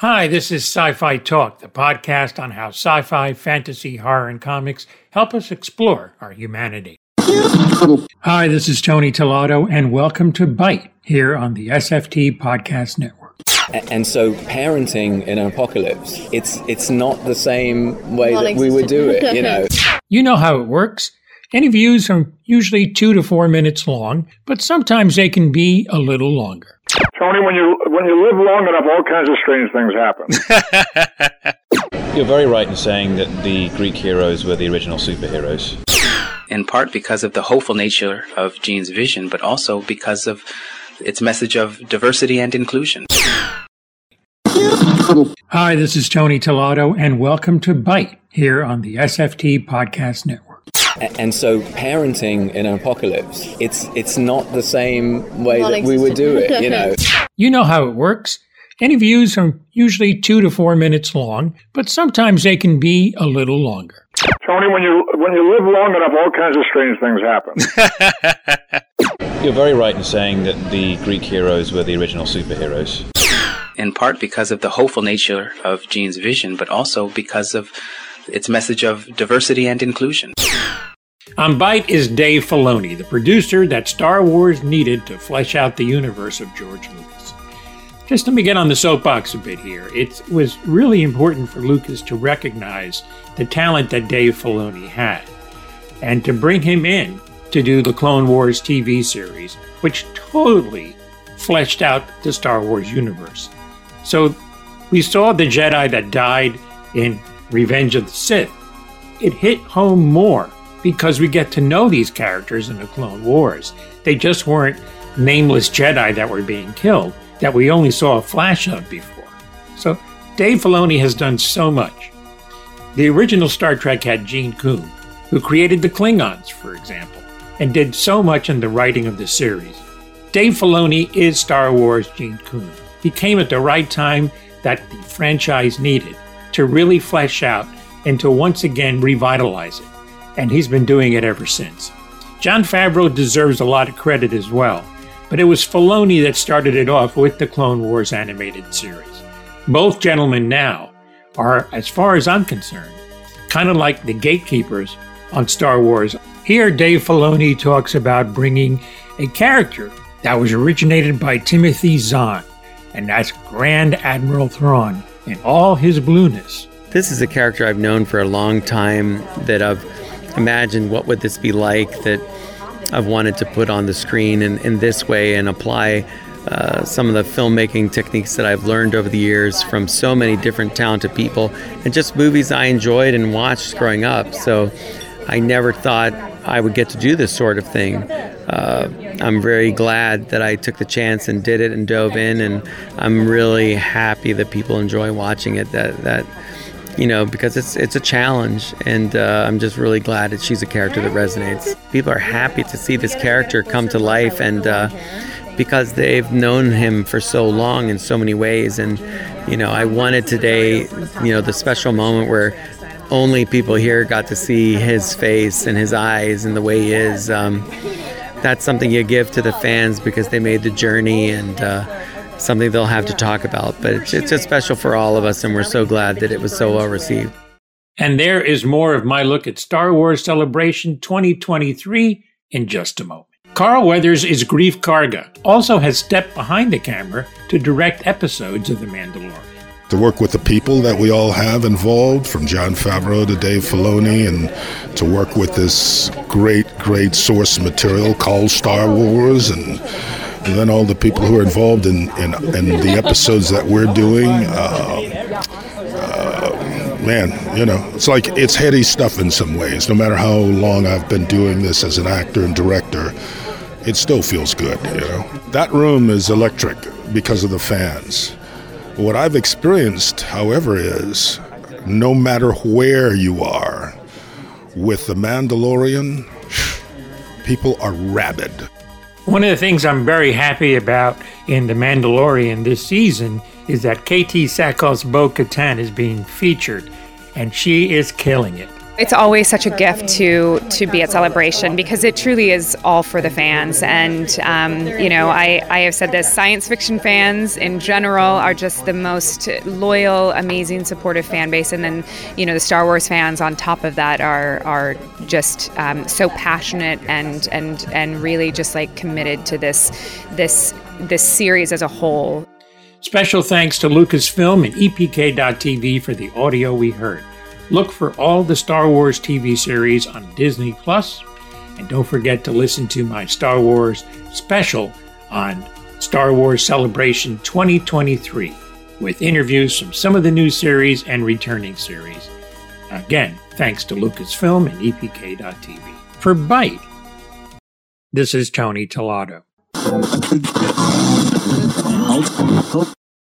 Hi, this is Sci Fi Talk, the podcast on how sci fi, fantasy, horror, and comics help us explore our humanity. Hi, this is Tony Tellado, and welcome to Byte here on the SFT Podcast Network. And so, parenting in an apocalypse, it's it's not the same way that we would do it, you know. You know how it works. Interviews are usually two to four minutes long, but sometimes they can be a little longer. Tony, when you when you live long enough, all kinds of strange things happen. You're very right in saying that the Greek heroes were the original superheroes. In part because of the hopeful nature of Gene's vision, but also because of its message of diversity and inclusion. Hi, this is Tony Tellado, and welcome to Byte here on the SFT Podcast Network. And so, parenting in an apocalypse, it's it's not the same way that we would do it, you know. You know how it works. Interviews are usually two to four minutes long, but sometimes they can be a little longer. Tony, when you when you live long enough, all kinds of strange things happen. You're very right in saying that the Greek heroes were the original superheroes. In part because of the hopeful nature of Gene's vision, but also because of its message of diversity and inclusion. On Byte is Dave Filoni, the producer that Star Wars needed to flesh out the universe of George Lucas. Just let me get on the soapbox a bit here. It was really important for Lucas to recognize the talent that Dave Filoni had and to bring him in to do the Clone Wars TV series, which totally fleshed out the Star Wars universe. So we saw the Jedi that died in Revenge of the Sith. It hit home more because we get to know these characters in the Clone Wars. They just weren't nameless Jedi that were being killed, that we only saw a flash of before. So Dave Filoni has done so much. The original Star Trek had Gene Coon, who created the Klingons, for example, and did so much in the writing of the series. Dave Filoni is Star Wars Gene Coon. He came at the right time that the franchise needed to really flesh out and to once again revitalize it and he's been doing it ever since. Jon Favreau deserves a lot of credit as well, but it was Filoni that started it off with the Clone Wars animated series. Both gentlemen now are, as far as I'm concerned, kind of like the gatekeepers on Star Wars. Here, Dave Filoni talks about bringing a character that was originated by Timothy Zahn, and that's Grand Admiral Thrawn in all his blueness. This is a character I've known for a long time that I've imagine what would this be like that I've wanted to put on the screen in, in this way and apply uh, some of the filmmaking techniques that I've learned over the years from so many different talented people and just movies I enjoyed and watched growing up. So I never thought I would get to do this sort of thing. Uh, I'm very glad that I took the chance and did it and dove in, and I'm really happy that people enjoy watching it. That that you know, because it's it's a challenge, and uh, I'm just really glad that she's a character that resonates. People are happy to see this character come to life, and uh, because they've known him for so long in so many ways, and you know, I wanted today, you know, the special moment where only people here got to see his face and his eyes and the way he is. Um, that's something you give to the fans because they made the journey and. Uh, something they'll have to talk about. But it's, it's just special for all of us, and we're so glad that it was so well received. And there is more of my look at Star Wars Celebration 2023 in just a moment. Carl Weathers is Greef Karga, also has stepped behind the camera to direct episodes of The Mandalorian. To work with the people that we all have involved, from Jon Favreau to Dave Filoni, and to work with this great, great source material called Star Wars, and and then all the people who are involved in, in, in the episodes that we're doing. Uh, uh, man, you know, it's like it's heady stuff in some ways. No matter how long I've been doing this as an actor and director, it still feels good, you know. That room is electric because of the fans. What I've experienced, however, is no matter where you are with The Mandalorian, people are rabid. One of the things I'm very happy about in The Mandalorian this season is that Katee Sackhoff's Bo Katan is being featured, and she is killing it. It's always such a gift to to be at Celebration because it truly is all for the fans. And um, you know, I, I have said this: science fiction fans in general are just the most loyal, amazing, supportive fan base. And then you know, the Star Wars fans on top of that are are just um, so passionate and and and really just like committed to this this this series as a whole. Special thanks to Lucasfilm and EPK.TV for the audio we heard. Look for all the Star Wars TV series on Disney Plus, and don't forget to listen to my Star Wars special on Star Wars Celebration 2023 with interviews from some of the new series and returning series. Again, thanks to Lucasfilm and EPK.TV. For Byte, this is Tony Tellado.